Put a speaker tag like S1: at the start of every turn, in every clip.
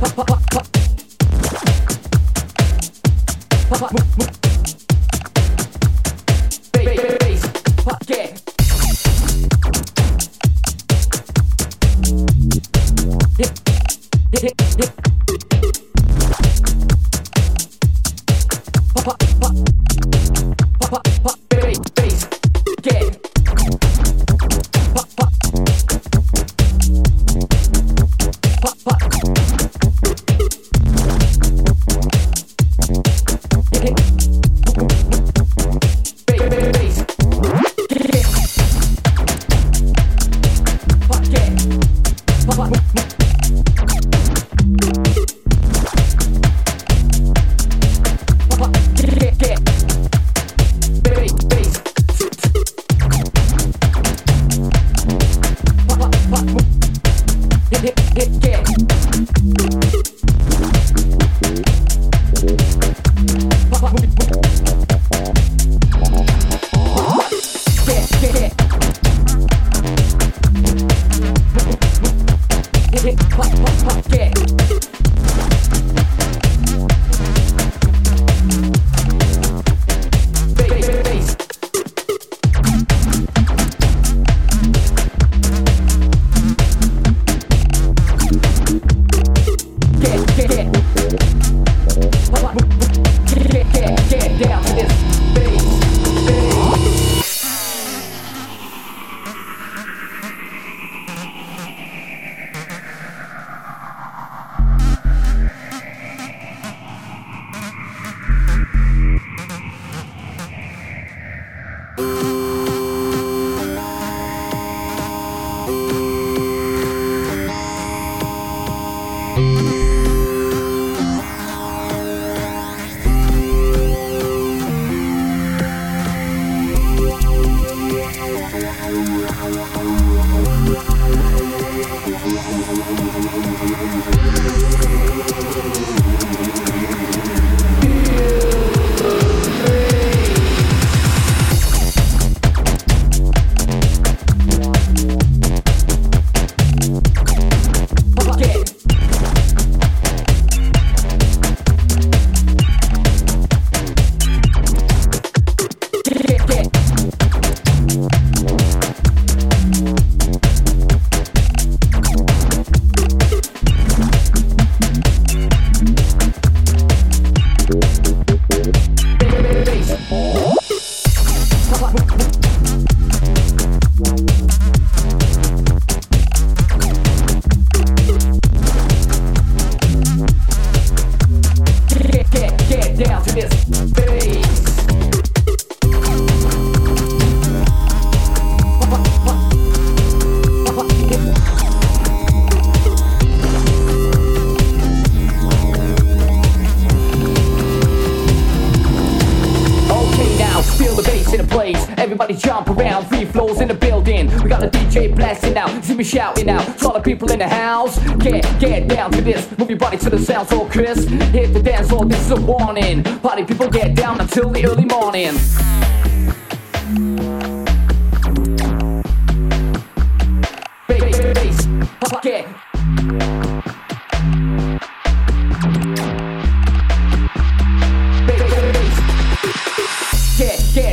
S1: pop, pop, place. Everybody jump around, three floors in the building. We got a DJ blasting out, see me shouting out. To all the people in the house, get get down to this. Move your body to the sound so crisp. Hit the dance floor, this is a warning. Party people get down until the early morning.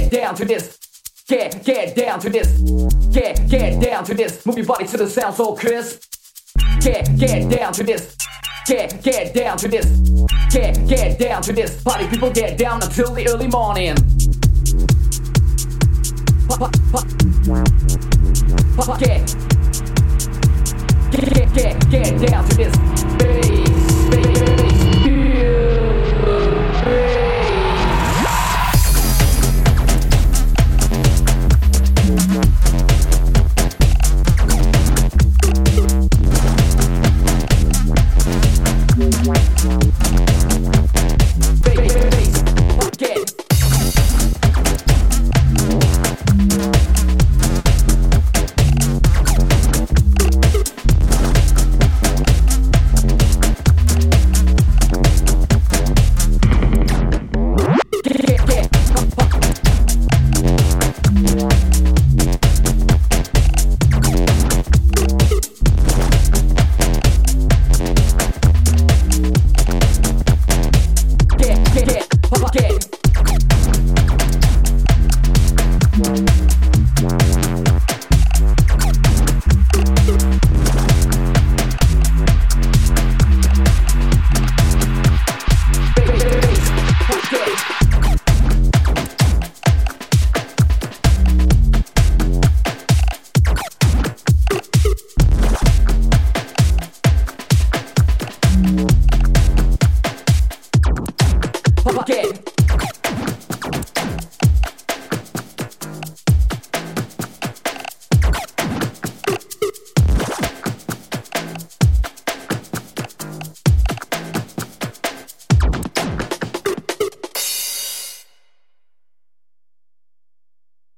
S1: get down to this. Get, get down to this. Get, get down to this. Move your body to the sound so crisp. Get, get down to this. Get, get down to this. Get, get down to this. Party people get down until the early morning. Get, get, get, get down to this.